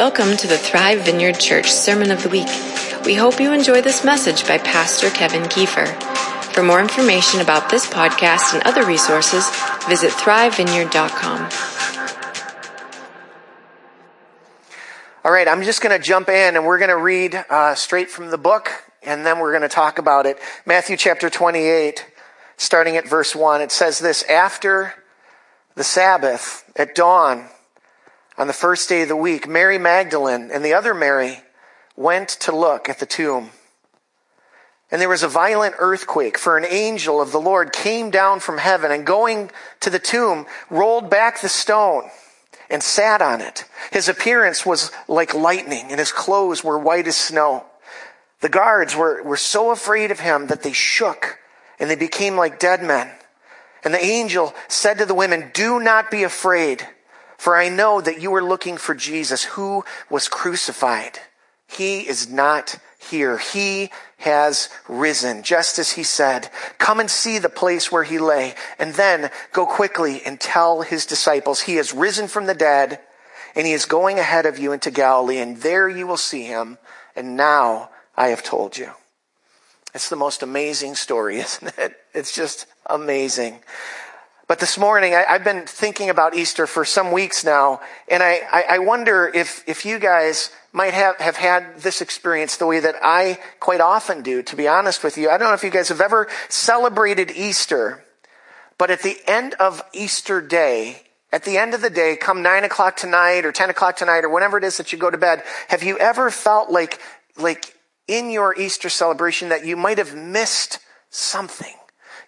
Welcome to the Thrive Vineyard Church Sermon of the Week. We hope you enjoy this message by Pastor Kevin Kiefer. For more information about this podcast and other resources, visit thrivevineyard.com. All right, I'm just going to jump in and we're going to read uh, straight from the book and then we're going to talk about it. Matthew chapter 28, starting at verse 1. It says this After the Sabbath, at dawn, on the first day of the week, Mary Magdalene and the other Mary went to look at the tomb. And there was a violent earthquake, for an angel of the Lord came down from heaven and going to the tomb, rolled back the stone and sat on it. His appearance was like lightning, and his clothes were white as snow. The guards were, were so afraid of him that they shook and they became like dead men. And the angel said to the women, Do not be afraid. For I know that you are looking for Jesus who was crucified. He is not here. He has risen, just as he said. Come and see the place where he lay, and then go quickly and tell his disciples, he has risen from the dead, and he is going ahead of you into Galilee, and there you will see him. And now I have told you. It's the most amazing story, isn't it? It's just amazing. But this morning, I, have been thinking about Easter for some weeks now, and I, I, I wonder if, if you guys might have, have had this experience the way that I quite often do, to be honest with you. I don't know if you guys have ever celebrated Easter, but at the end of Easter day, at the end of the day, come nine o'clock tonight or 10 o'clock tonight or whenever it is that you go to bed, have you ever felt like, like in your Easter celebration that you might have missed something?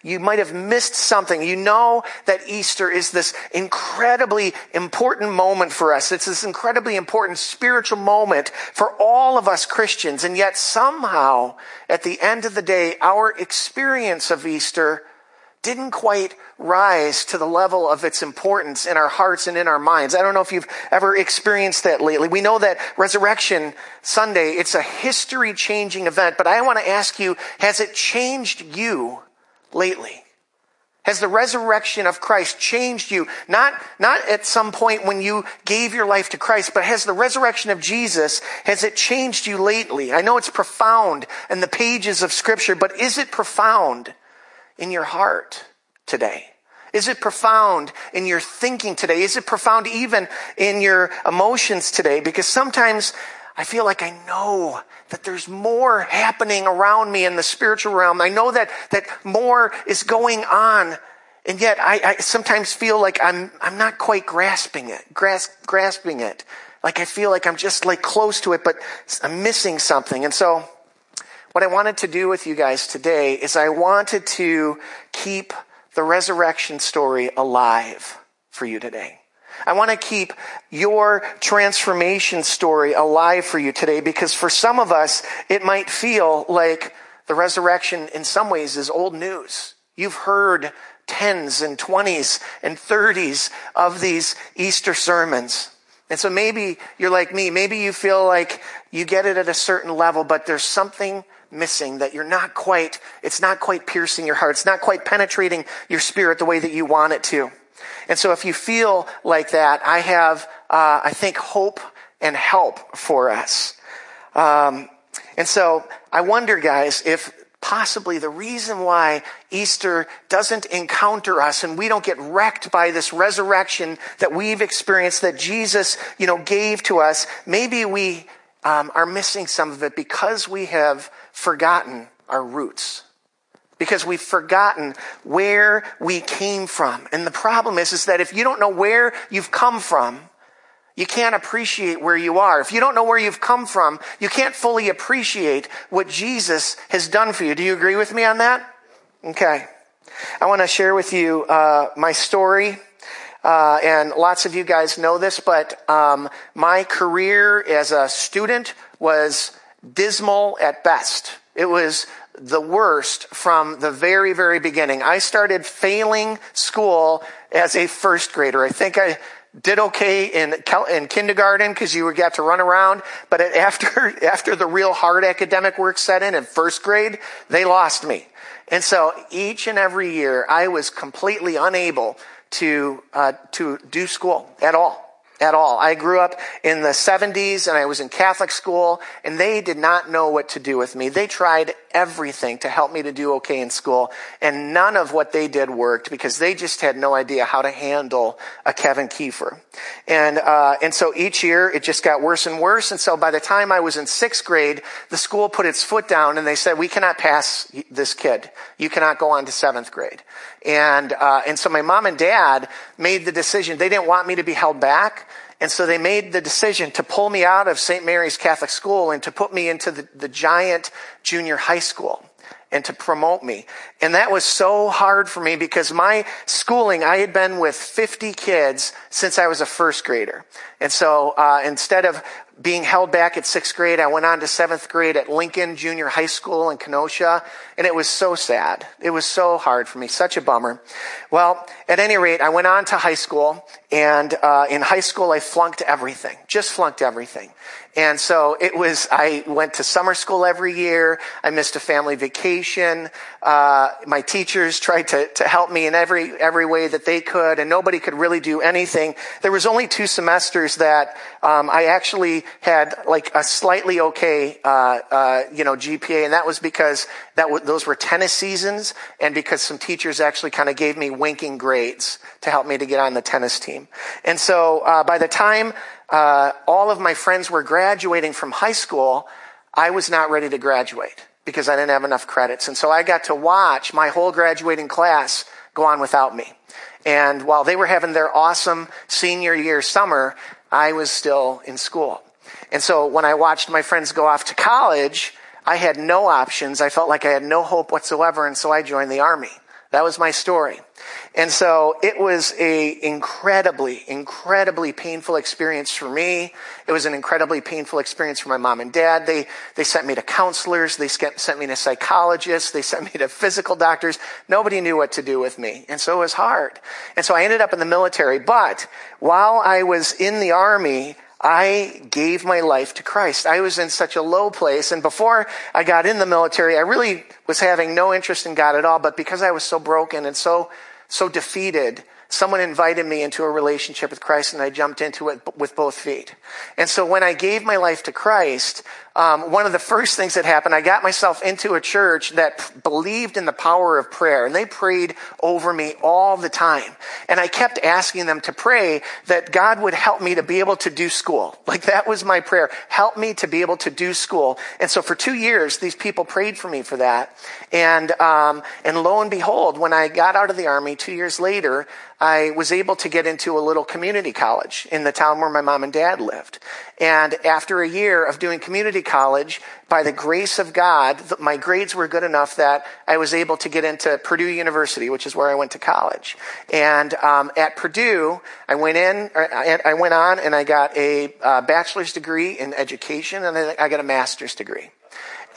You might have missed something. You know that Easter is this incredibly important moment for us. It's this incredibly important spiritual moment for all of us Christians. And yet somehow, at the end of the day, our experience of Easter didn't quite rise to the level of its importance in our hearts and in our minds. I don't know if you've ever experienced that lately. We know that Resurrection Sunday, it's a history changing event, but I want to ask you, has it changed you lately? Has the resurrection of Christ changed you? Not, not at some point when you gave your life to Christ, but has the resurrection of Jesus, has it changed you lately? I know it's profound in the pages of scripture, but is it profound in your heart today? Is it profound in your thinking today? Is it profound even in your emotions today? Because sometimes I feel like I know that there's more happening around me in the spiritual realm. I know that, that more is going on. And yet I, I sometimes feel like I'm, I'm not quite grasping it, grasp, grasping it. Like I feel like I'm just like close to it, but I'm missing something. And so what I wanted to do with you guys today is I wanted to keep the resurrection story alive for you today. I want to keep your transformation story alive for you today because for some of us, it might feel like the resurrection in some ways is old news. You've heard tens and twenties and thirties of these Easter sermons. And so maybe you're like me. Maybe you feel like you get it at a certain level, but there's something missing that you're not quite, it's not quite piercing your heart. It's not quite penetrating your spirit the way that you want it to. And so if you feel like that, I have, uh, I think, hope and help for us. Um, and so I wonder, guys, if possibly the reason why Easter doesn't encounter us and we don't get wrecked by this resurrection that we've experienced that Jesus, you know, gave to us, maybe we um, are missing some of it because we have forgotten our roots because we've forgotten where we came from. And the problem is, is that if you don't know where you've come from, you can't appreciate where you are. If you don't know where you've come from, you can't fully appreciate what Jesus has done for you. Do you agree with me on that? Okay. I want to share with you uh, my story. Uh, and lots of you guys know this, but um, my career as a student was dismal at best. It was the worst from the very, very beginning. I started failing school as a first grader. I think I did okay in, in kindergarten because you got to run around. But after, after the real hard academic work set in in first grade, they lost me. And so each and every year I was completely unable to, uh, to do school at all at all. I grew up in the 70s and I was in Catholic school and they did not know what to do with me. They tried everything to help me to do okay in school and none of what they did worked because they just had no idea how to handle a Kevin Kiefer. And, uh, and so each year it just got worse and worse. And so by the time I was in sixth grade, the school put its foot down and they said, we cannot pass this kid. You cannot go on to seventh grade. And, uh, and so my mom and dad made the decision. They didn't want me to be held back. And so they made the decision to pull me out of St. Mary's Catholic School and to put me into the, the giant junior high school and to promote me. And that was so hard for me because my schooling, I had been with 50 kids since I was a first grader. And so uh, instead of being held back at sixth grade, I went on to seventh grade at Lincoln Junior High School in Kenosha, and it was so sad. It was so hard for me, such a bummer. Well, at any rate, I went on to high school, and uh, in high school, I flunked everything, just flunked everything. And so it was, I went to summer school every year. I missed a family vacation. Uh, my teachers tried to, to help me in every, every way that they could, and nobody could really do anything. There was only two semesters that um, I actually had like a slightly okay, uh, uh, you know, GPA, and that was because that w- those were tennis seasons, and because some teachers actually kind of gave me winking grades to help me to get on the tennis team. And so uh, by the time uh, all of my friends were graduating from high school, I was not ready to graduate because I didn't have enough credits. And so I got to watch my whole graduating class go on without me. And while they were having their awesome senior year summer, I was still in school. And so when I watched my friends go off to college, I had no options. I felt like I had no hope whatsoever. And so I joined the army. That was my story. And so it was a incredibly, incredibly painful experience for me. It was an incredibly painful experience for my mom and dad. They, they sent me to counselors. They sent me to psychologists. They sent me to physical doctors. Nobody knew what to do with me. And so it was hard. And so I ended up in the military. But while I was in the army, I gave my life to Christ. I was in such a low place. And before I got in the military, I really was having no interest in God at all. But because I was so broken and so, so defeated, someone invited me into a relationship with Christ and I jumped into it with both feet. And so when I gave my life to Christ, um, one of the first things that happened, I got myself into a church that believed in the power of prayer, and they prayed over me all the time. And I kept asking them to pray that God would help me to be able to do school. Like that was my prayer. Help me to be able to do school. And so for two years, these people prayed for me for that. And um, and lo and behold, when I got out of the army two years later, I was able to get into a little community college in the town where my mom and dad lived. And after a year of doing community college, by the grace of God, my grades were good enough that I was able to get into Purdue University, which is where I went to college. And um, at Purdue, I went in, I went on, and I got a uh, bachelor's degree in education, and I got a master's degree.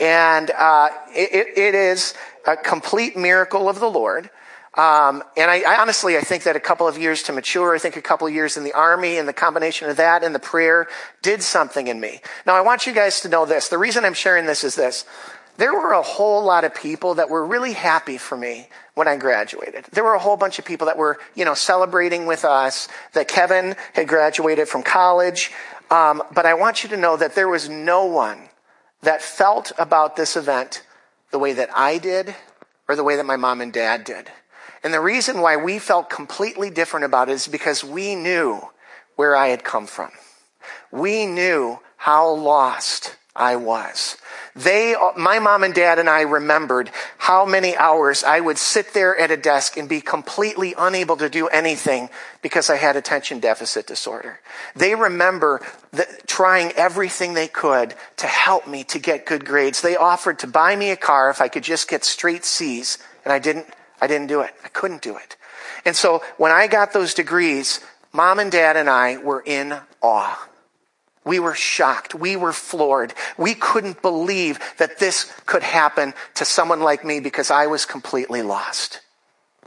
And uh, it, it is a complete miracle of the Lord. Um, and I, I, honestly, I think that a couple of years to mature, I think a couple of years in the army and the combination of that and the prayer did something in me. Now, I want you guys to know this. The reason I'm sharing this is this. There were a whole lot of people that were really happy for me when I graduated. There were a whole bunch of people that were, you know, celebrating with us that Kevin had graduated from college. Um, but I want you to know that there was no one that felt about this event the way that I did or the way that my mom and dad did. And the reason why we felt completely different about it is because we knew where I had come from. We knew how lost I was. They, my mom and dad and I remembered how many hours I would sit there at a desk and be completely unable to do anything because I had attention deficit disorder. They remember trying everything they could to help me to get good grades. They offered to buy me a car if I could just get straight C's and I didn't I didn't do it. I couldn't do it. And so when I got those degrees, mom and dad and I were in awe. We were shocked. We were floored. We couldn't believe that this could happen to someone like me because I was completely lost.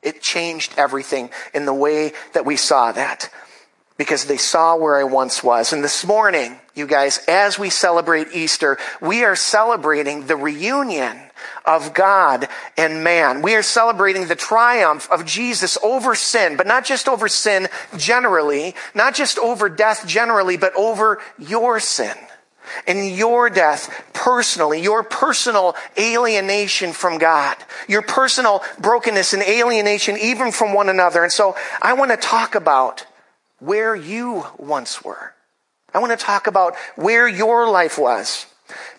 It changed everything in the way that we saw that. Because they saw where I once was. And this morning, you guys, as we celebrate Easter, we are celebrating the reunion of God and man. We are celebrating the triumph of Jesus over sin, but not just over sin generally, not just over death generally, but over your sin and your death personally, your personal alienation from God, your personal brokenness and alienation even from one another. And so I want to talk about where you once were. I want to talk about where your life was.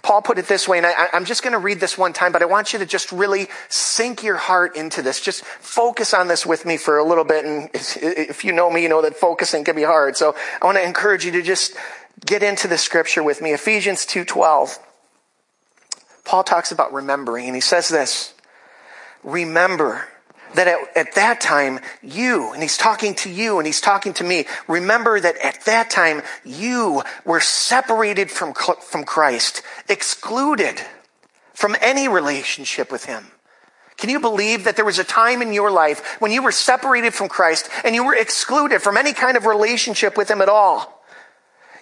Paul put it this way, and I, am just going to read this one time, but I want you to just really sink your heart into this. Just focus on this with me for a little bit. And if you know me, you know that focusing can be hard. So I want to encourage you to just get into the scripture with me. Ephesians 2.12. Paul talks about remembering, and he says this, remember that at, at, that time you, and he's talking to you and he's talking to me, remember that at that time you were separated from, from Christ, excluded from any relationship with him. Can you believe that there was a time in your life when you were separated from Christ and you were excluded from any kind of relationship with him at all?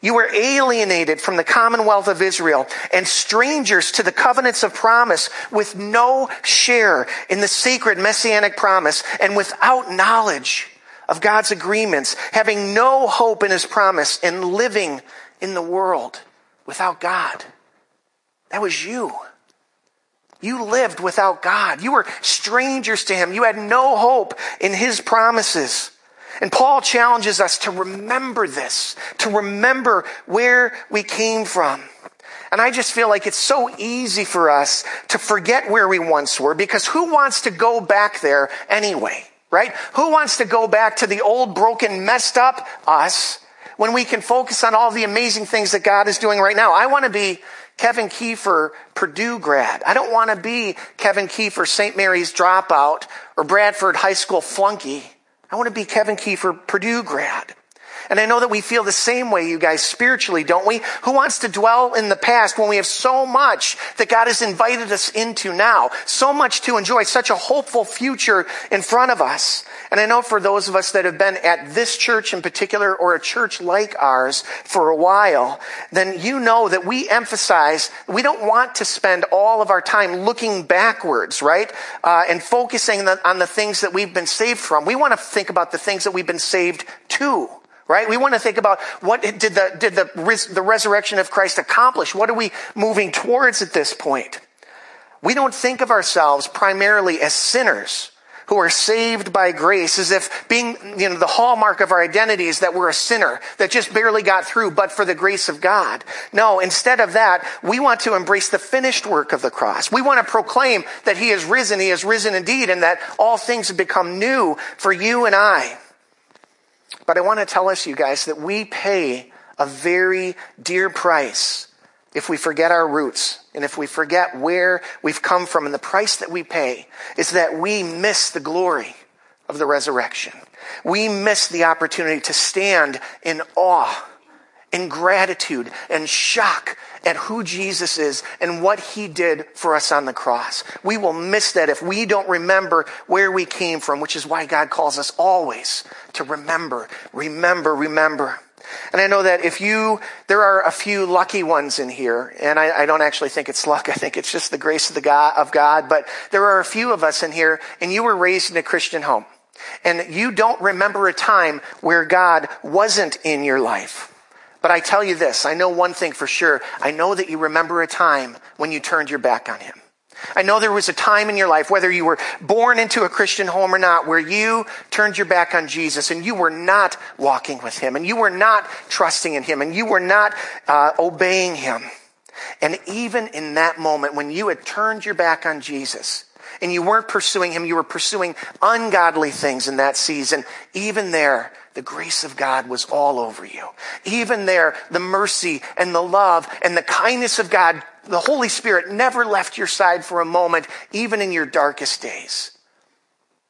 You were alienated from the commonwealth of Israel and strangers to the covenants of promise with no share in the sacred messianic promise and without knowledge of God's agreements, having no hope in his promise and living in the world without God. That was you. You lived without God. You were strangers to him. You had no hope in his promises. And Paul challenges us to remember this, to remember where we came from. And I just feel like it's so easy for us to forget where we once were because who wants to go back there anyway, right? Who wants to go back to the old, broken, messed up us when we can focus on all the amazing things that God is doing right now? I want to be Kevin Kiefer, Purdue grad. I don't want to be Kevin Kiefer, St. Mary's dropout or Bradford High School flunky. I want to be Kevin Kiefer, Purdue grad. And I know that we feel the same way, you guys, spiritually, don't we? Who wants to dwell in the past when we have so much that God has invited us into now? So much to enjoy, such a hopeful future in front of us. And I know for those of us that have been at this church in particular or a church like ours for a while, then you know that we emphasize, we don't want to spend all of our time looking backwards, right? Uh, and focusing on the things that we've been saved from. We want to think about the things that we've been saved to right? We want to think about what did the, did the, the resurrection of Christ accomplish? What are we moving towards at this point? We don't think of ourselves primarily as sinners who are saved by grace as if being, you know, the hallmark of our identity is that we're a sinner that just barely got through, but for the grace of God. No, instead of that, we want to embrace the finished work of the cross. We want to proclaim that He has risen, He has risen indeed, and that all things have become new for you and I. But I want to tell us, you guys, that we pay a very dear price if we forget our roots and if we forget where we've come from. And the price that we pay is that we miss the glory of the resurrection. We miss the opportunity to stand in awe, in gratitude, and shock at who Jesus is and what he did for us on the cross. We will miss that if we don't remember where we came from, which is why God calls us always to remember, remember, remember. And I know that if you, there are a few lucky ones in here, and I, I, don't actually think it's luck. I think it's just the grace of the God, of God. But there are a few of us in here, and you were raised in a Christian home, and you don't remember a time where God wasn't in your life. But I tell you this, I know one thing for sure. I know that you remember a time when you turned your back on Him. I know there was a time in your life, whether you were born into a Christian home or not, where you turned your back on Jesus and you were not walking with Him and you were not trusting in Him and you were not uh, obeying Him. And even in that moment, when you had turned your back on Jesus and you weren't pursuing Him, you were pursuing ungodly things in that season, even there, the grace of God was all over you. Even there, the mercy and the love and the kindness of God the Holy Spirit never left your side for a moment, even in your darkest days.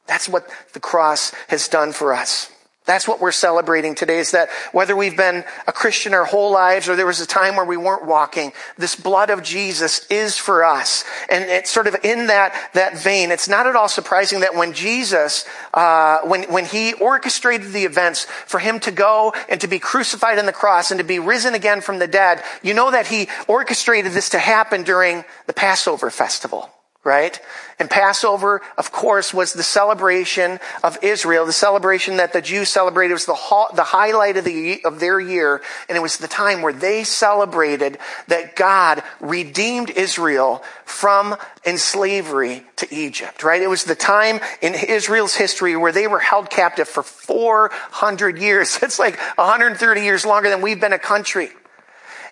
That's what the cross has done for us. That's what we're celebrating today is that whether we've been a Christian our whole lives or there was a time where we weren't walking, this blood of Jesus is for us. And it's sort of in that, that vein. It's not at all surprising that when Jesus, uh, when, when he orchestrated the events for him to go and to be crucified on the cross and to be risen again from the dead, you know that he orchestrated this to happen during the Passover festival right? And Passover, of course, was the celebration of Israel, the celebration that the Jews celebrated. It was the, the highlight of, the, of their year, and it was the time where they celebrated that God redeemed Israel from in to Egypt, right? It was the time in Israel's history where they were held captive for 400 years. It's like 130 years longer than we've been a country.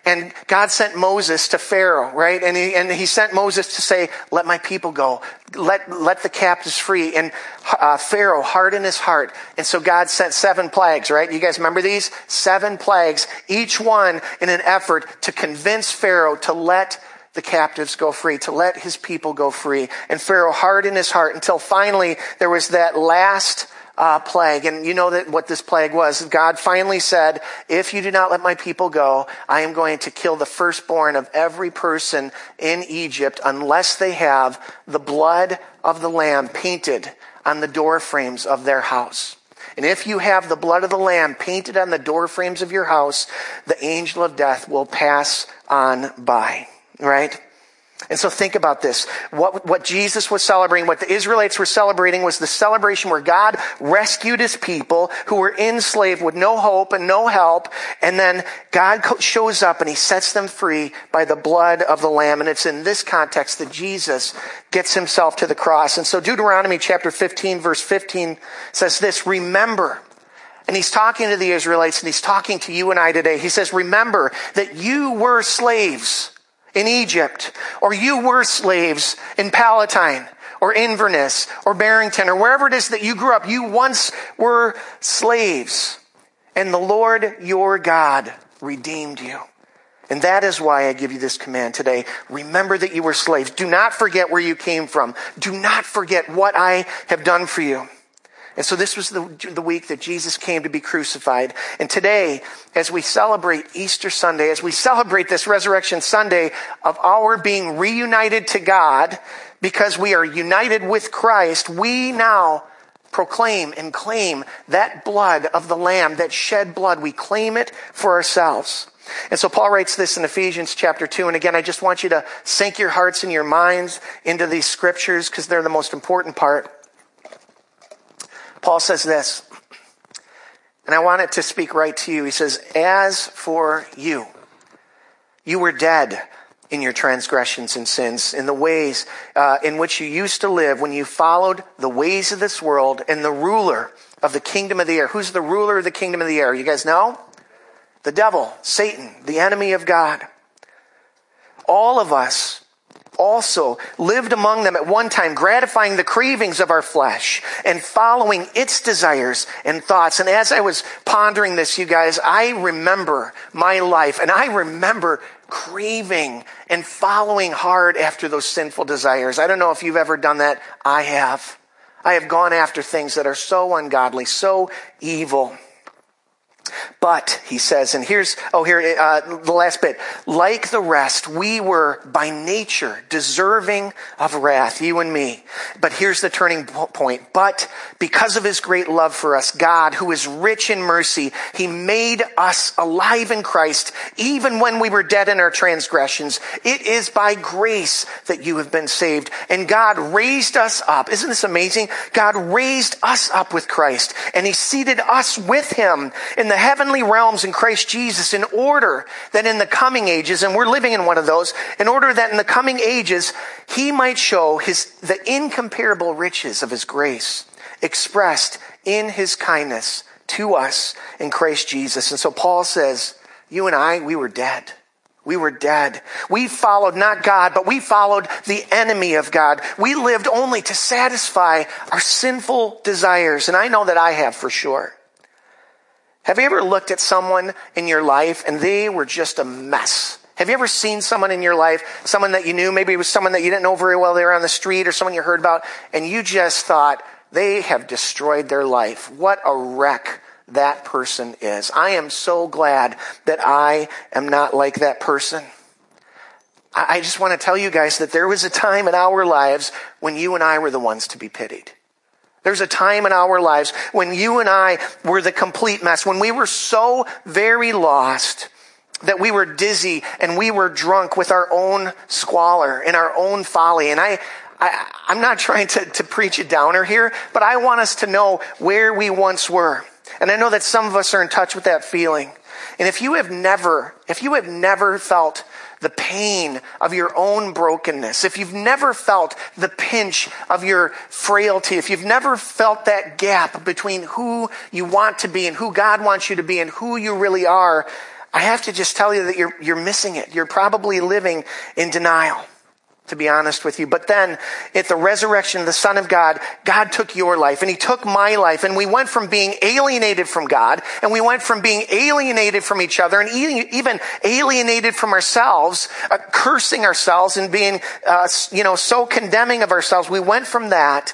And God sent Moses to Pharaoh, right? And he, and he sent Moses to say, let my people go. Let, let the captives free. And uh, Pharaoh hardened his heart. And so God sent seven plagues, right? You guys remember these? Seven plagues, each one in an effort to convince Pharaoh to let the captives go free, to let his people go free. And Pharaoh hardened his heart until finally there was that last uh, plague. And you know that what this plague was. God finally said, if you do not let my people go, I am going to kill the firstborn of every person in Egypt unless they have the blood of the lamb painted on the door frames of their house. And if you have the blood of the lamb painted on the door frames of your house, the angel of death will pass on by. Right? And so think about this. What, what Jesus was celebrating, what the Israelites were celebrating was the celebration where God rescued his people who were enslaved with no hope and no help. And then God shows up and he sets them free by the blood of the Lamb. And it's in this context that Jesus gets himself to the cross. And so Deuteronomy chapter 15 verse 15 says this, remember, and he's talking to the Israelites and he's talking to you and I today. He says, remember that you were slaves in Egypt, or you were slaves in Palatine, or Inverness, or Barrington, or wherever it is that you grew up. You once were slaves, and the Lord your God redeemed you. And that is why I give you this command today. Remember that you were slaves. Do not forget where you came from. Do not forget what I have done for you. And so this was the, the week that Jesus came to be crucified. And today, as we celebrate Easter Sunday, as we celebrate this Resurrection Sunday of our being reunited to God, because we are united with Christ, we now proclaim and claim that blood of the Lamb, that shed blood. We claim it for ourselves. And so Paul writes this in Ephesians chapter 2. And again, I just want you to sink your hearts and your minds into these scriptures because they're the most important part. Paul says this, and I want it to speak right to you. He says, As for you, you were dead in your transgressions and sins, in the ways uh, in which you used to live when you followed the ways of this world and the ruler of the kingdom of the air. Who's the ruler of the kingdom of the air? You guys know? The devil, Satan, the enemy of God. All of us also lived among them at one time, gratifying the cravings of our flesh and following its desires and thoughts. And as I was pondering this, you guys, I remember my life and I remember craving and following hard after those sinful desires. I don't know if you've ever done that. I have. I have gone after things that are so ungodly, so evil. But, he says, and here's, oh, here, uh, the last bit. Like the rest, we were by nature deserving of wrath, you and me. But here's the turning point. But because of his great love for us, God, who is rich in mercy, he made us alive in Christ, even when we were dead in our transgressions. It is by grace that you have been saved. And God raised us up. Isn't this amazing? God raised us up with Christ, and he seated us with him in the heavenly realms in Christ Jesus in order that in the coming ages, and we're living in one of those, in order that in the coming ages, he might show his, the incomparable riches of his grace expressed in his kindness to us in Christ Jesus. And so Paul says, you and I, we were dead. We were dead. We followed not God, but we followed the enemy of God. We lived only to satisfy our sinful desires. And I know that I have for sure. Have you ever looked at someone in your life and they were just a mess? Have you ever seen someone in your life, someone that you knew, maybe it was someone that you didn't know very well, they were on the street or someone you heard about, and you just thought, they have destroyed their life. What a wreck that person is. I am so glad that I am not like that person. I just want to tell you guys that there was a time in our lives when you and I were the ones to be pitied. There's a time in our lives when you and I were the complete mess, when we were so very lost that we were dizzy and we were drunk with our own squalor and our own folly. And I, I, am not trying to, to preach a downer here, but I want us to know where we once were. And I know that some of us are in touch with that feeling. And if you have never, if you have never felt the pain of your own brokenness, if you've never felt the pinch of your frailty, if you've never felt that gap between who you want to be and who God wants you to be and who you really are, I have to just tell you that you're, you're missing it. You're probably living in denial to be honest with you. But then at the resurrection of the Son of God, God took your life and He took my life and we went from being alienated from God and we went from being alienated from each other and even alienated from ourselves, uh, cursing ourselves and being, uh, you know, so condemning of ourselves. We went from that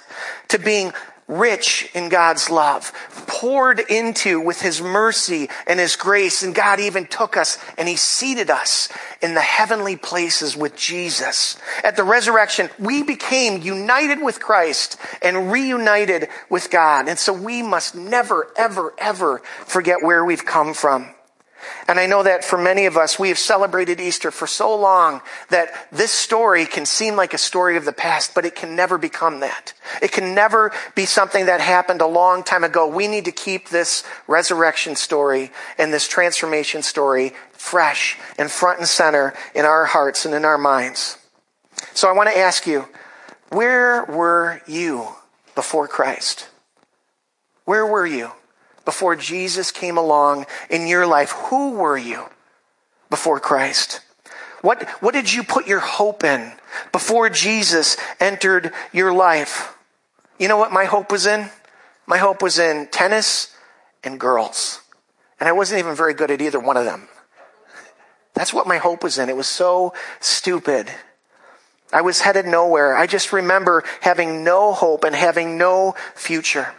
to being rich in God's love, poured into with His mercy and His grace. And God even took us and He seated us in the heavenly places with Jesus. At the resurrection, we became united with Christ and reunited with God. And so we must never, ever, ever forget where we've come from. And I know that for many of us, we have celebrated Easter for so long that this story can seem like a story of the past, but it can never become that. It can never be something that happened a long time ago. We need to keep this resurrection story and this transformation story fresh and front and center in our hearts and in our minds. So I want to ask you, where were you before Christ? Where were you? Before Jesus came along in your life? Who were you before Christ? What, what did you put your hope in before Jesus entered your life? You know what my hope was in? My hope was in tennis and girls. And I wasn't even very good at either one of them. That's what my hope was in. It was so stupid. I was headed nowhere. I just remember having no hope and having no future.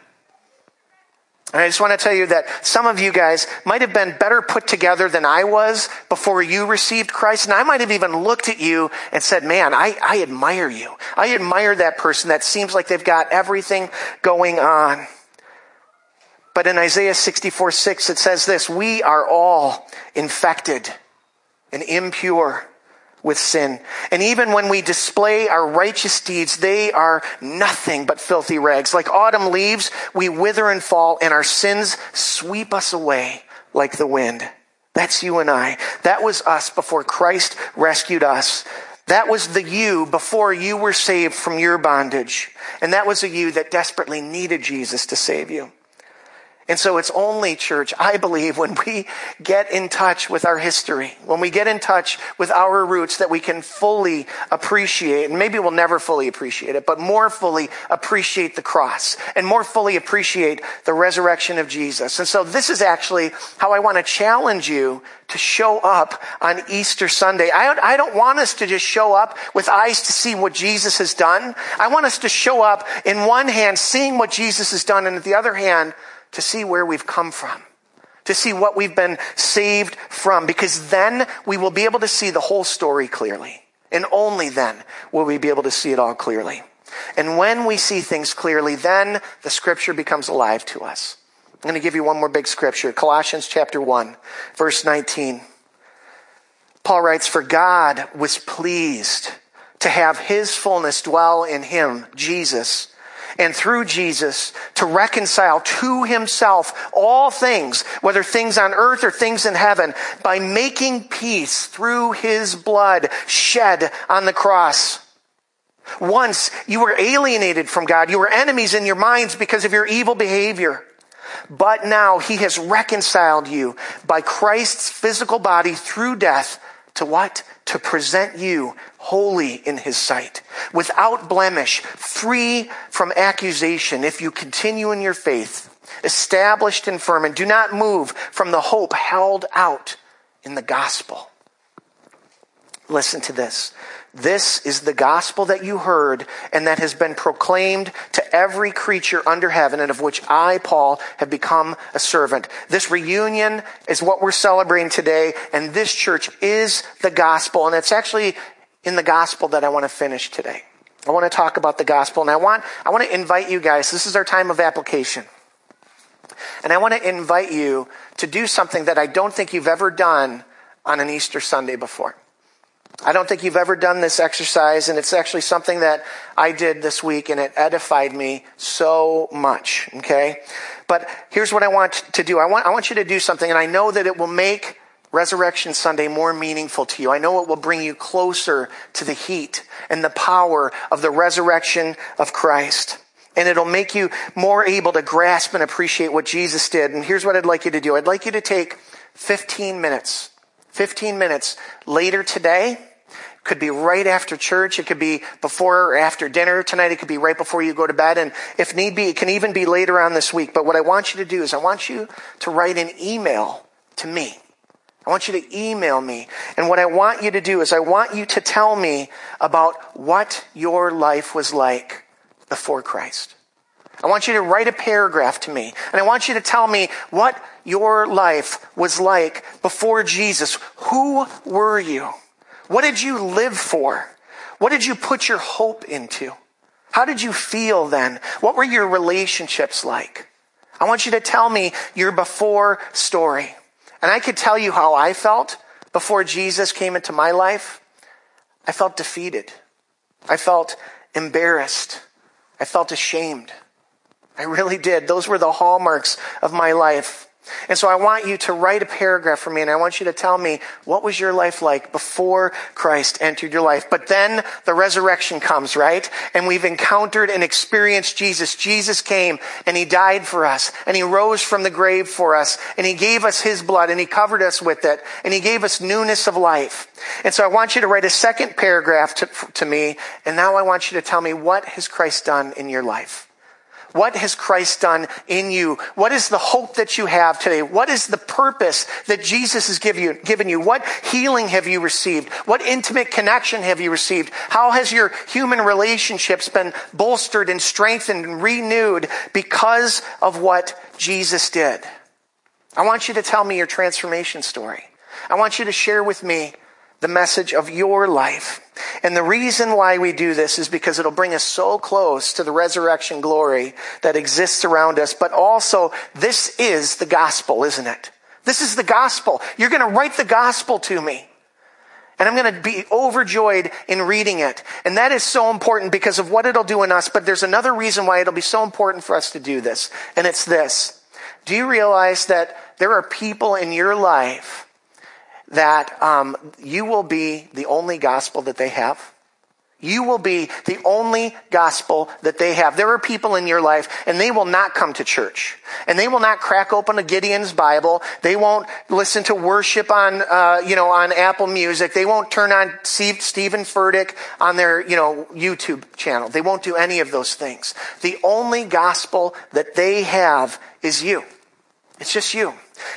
And I just want to tell you that some of you guys might have been better put together than I was before you received Christ. And I might have even looked at you and said, man, I, I admire you. I admire that person that seems like they've got everything going on. But in Isaiah 64 6, it says this, we are all infected and impure with sin. And even when we display our righteous deeds, they are nothing but filthy rags. Like autumn leaves, we wither and fall, and our sins sweep us away like the wind. That's you and I. That was us before Christ rescued us. That was the you before you were saved from your bondage. And that was a you that desperately needed Jesus to save you. And so it's only, church, I believe, when we get in touch with our history, when we get in touch with our roots, that we can fully appreciate, and maybe we'll never fully appreciate it, but more fully appreciate the cross and more fully appreciate the resurrection of Jesus. And so this is actually how I want to challenge you to show up on Easter Sunday. I, I don't want us to just show up with eyes to see what Jesus has done. I want us to show up in one hand seeing what Jesus has done, and at the other hand, to see where we've come from, to see what we've been saved from, because then we will be able to see the whole story clearly. And only then will we be able to see it all clearly. And when we see things clearly, then the scripture becomes alive to us. I'm going to give you one more big scripture. Colossians chapter 1, verse 19. Paul writes, For God was pleased to have his fullness dwell in him, Jesus, and through Jesus to reconcile to himself all things, whether things on earth or things in heaven, by making peace through his blood shed on the cross. Once you were alienated from God. You were enemies in your minds because of your evil behavior. But now he has reconciled you by Christ's physical body through death to what? To present you holy in his sight, without blemish, free from accusation, if you continue in your faith, established and firm, and do not move from the hope held out in the gospel. Listen to this. This is the gospel that you heard and that has been proclaimed to every creature under heaven and of which I, Paul, have become a servant. This reunion is what we're celebrating today and this church is the gospel and it's actually in the gospel that I want to finish today. I want to talk about the gospel and I want, I want to invite you guys, this is our time of application. And I want to invite you to do something that I don't think you've ever done on an Easter Sunday before. I don't think you've ever done this exercise, and it's actually something that I did this week, and it edified me so much. Okay? But here's what I want to do. I want, I want you to do something, and I know that it will make Resurrection Sunday more meaningful to you. I know it will bring you closer to the heat and the power of the resurrection of Christ. And it'll make you more able to grasp and appreciate what Jesus did. And here's what I'd like you to do. I'd like you to take 15 minutes 15 minutes later today. Could be right after church. It could be before or after dinner tonight. It could be right before you go to bed. And if need be, it can even be later on this week. But what I want you to do is I want you to write an email to me. I want you to email me. And what I want you to do is I want you to tell me about what your life was like before Christ. I want you to write a paragraph to me. And I want you to tell me what your life was like before Jesus. Who were you? What did you live for? What did you put your hope into? How did you feel then? What were your relationships like? I want you to tell me your before story. And I could tell you how I felt before Jesus came into my life. I felt defeated. I felt embarrassed. I felt ashamed. I really did. Those were the hallmarks of my life. And so I want you to write a paragraph for me and I want you to tell me what was your life like before Christ entered your life. But then the resurrection comes, right? And we've encountered and experienced Jesus. Jesus came and he died for us and he rose from the grave for us and he gave us his blood and he covered us with it and he gave us newness of life. And so I want you to write a second paragraph to, to me and now I want you to tell me what has Christ done in your life? What has Christ done in you? What is the hope that you have today? What is the purpose that Jesus has given you, given you? What healing have you received? What intimate connection have you received? How has your human relationships been bolstered and strengthened and renewed because of what Jesus did? I want you to tell me your transformation story. I want you to share with me the message of your life. And the reason why we do this is because it'll bring us so close to the resurrection glory that exists around us. But also, this is the gospel, isn't it? This is the gospel. You're going to write the gospel to me. And I'm going to be overjoyed in reading it. And that is so important because of what it'll do in us. But there's another reason why it'll be so important for us to do this. And it's this. Do you realize that there are people in your life that um, you will be the only gospel that they have. You will be the only gospel that they have. There are people in your life and they will not come to church and they will not crack open a Gideon's Bible. They won't listen to worship on, uh, you know, on Apple Music. They won't turn on Steven Furtick on their, you know, YouTube channel. They won't do any of those things. The only gospel that they have is you. It's just you.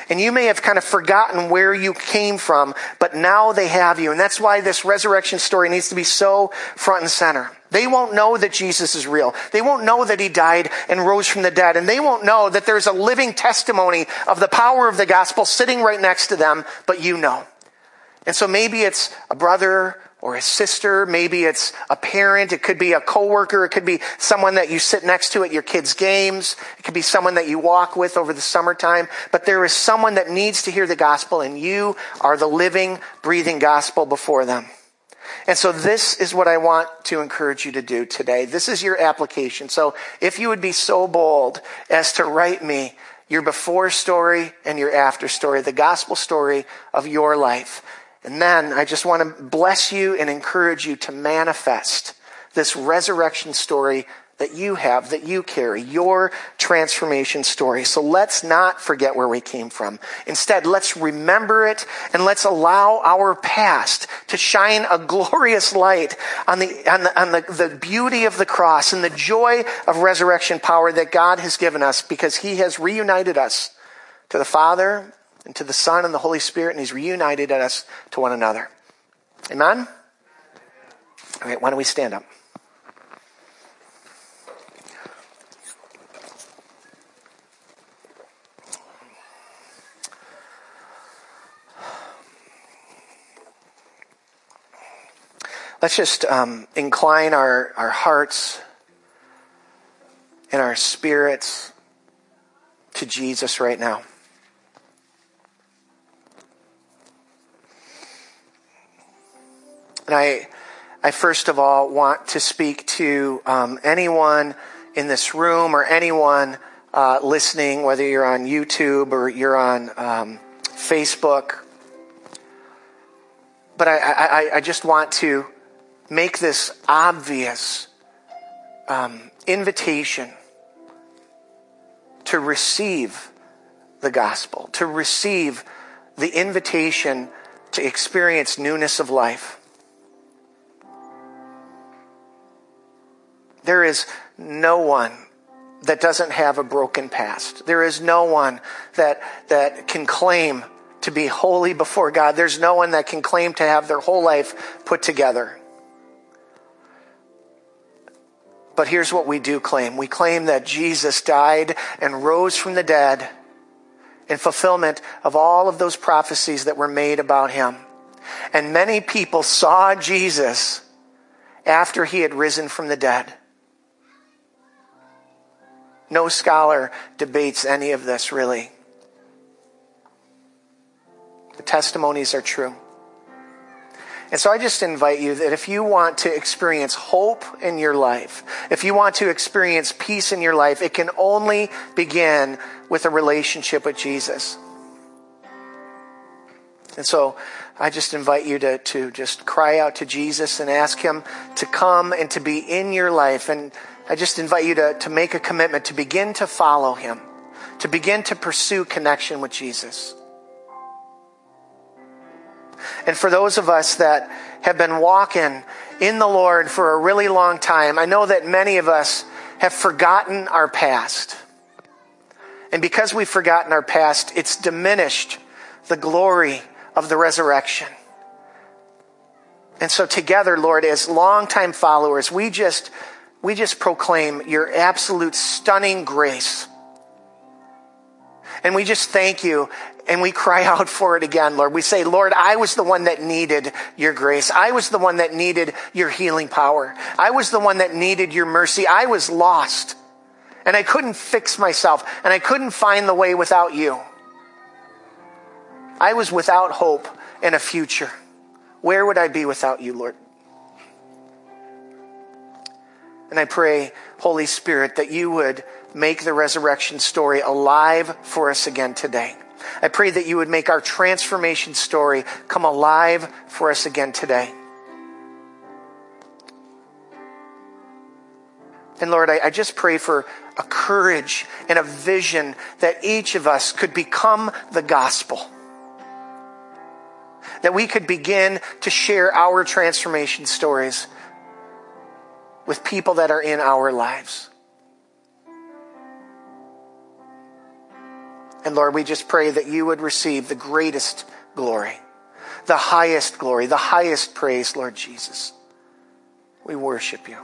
And you may have kind of forgotten where you came from, but now they have you. And that's why this resurrection story needs to be so front and center. They won't know that Jesus is real. They won't know that he died and rose from the dead. And they won't know that there's a living testimony of the power of the gospel sitting right next to them, but you know. And so maybe it's a brother or a sister. Maybe it's a parent. It could be a coworker. It could be someone that you sit next to at your kids' games. It could be someone that you walk with over the summertime. But there is someone that needs to hear the gospel and you are the living, breathing gospel before them. And so this is what I want to encourage you to do today. This is your application. So if you would be so bold as to write me your before story and your after story, the gospel story of your life. And then I just want to bless you and encourage you to manifest this resurrection story that you have, that you carry, your transformation story. So let's not forget where we came from. Instead, let's remember it and let's allow our past to shine a glorious light on the, on the, on the, the beauty of the cross and the joy of resurrection power that God has given us because he has reunited us to the Father and to the Son and the Holy Spirit, and He's reunited us to one another. Amen? All right, why don't we stand up? Let's just um, incline our, our hearts and our spirits to Jesus right now. And I, I first of all want to speak to um, anyone in this room or anyone uh, listening, whether you're on YouTube or you're on um, Facebook. But I, I, I just want to make this obvious um, invitation to receive the gospel, to receive the invitation to experience newness of life. There is no one that doesn't have a broken past. There is no one that, that can claim to be holy before God. There's no one that can claim to have their whole life put together. But here's what we do claim. We claim that Jesus died and rose from the dead in fulfillment of all of those prophecies that were made about him. And many people saw Jesus after he had risen from the dead. No scholar debates any of this really. The testimonies are true. And so I just invite you that if you want to experience hope in your life, if you want to experience peace in your life, it can only begin with a relationship with Jesus. And so I just invite you to, to just cry out to Jesus and ask Him to come and to be in your life. And I just invite you to, to make a commitment to begin to follow Him, to begin to pursue connection with Jesus. And for those of us that have been walking in the Lord for a really long time, I know that many of us have forgotten our past. And because we've forgotten our past, it's diminished the glory of the resurrection. And so together, Lord, as longtime followers, we just, we just proclaim your absolute stunning grace. And we just thank you and we cry out for it again, Lord. We say, Lord, I was the one that needed your grace. I was the one that needed your healing power. I was the one that needed your mercy. I was lost and I couldn't fix myself and I couldn't find the way without you. I was without hope and a future. Where would I be without you, Lord? And I pray, Holy Spirit, that you would make the resurrection story alive for us again today. I pray that you would make our transformation story come alive for us again today. And Lord, I, I, just pray for a courage and a vision that each of us could become the gospel. That we could begin to share our transformation stories with people that are in our lives. And Lord, we just pray that you would receive the greatest glory, the highest glory, the highest praise, Lord Jesus. We worship you.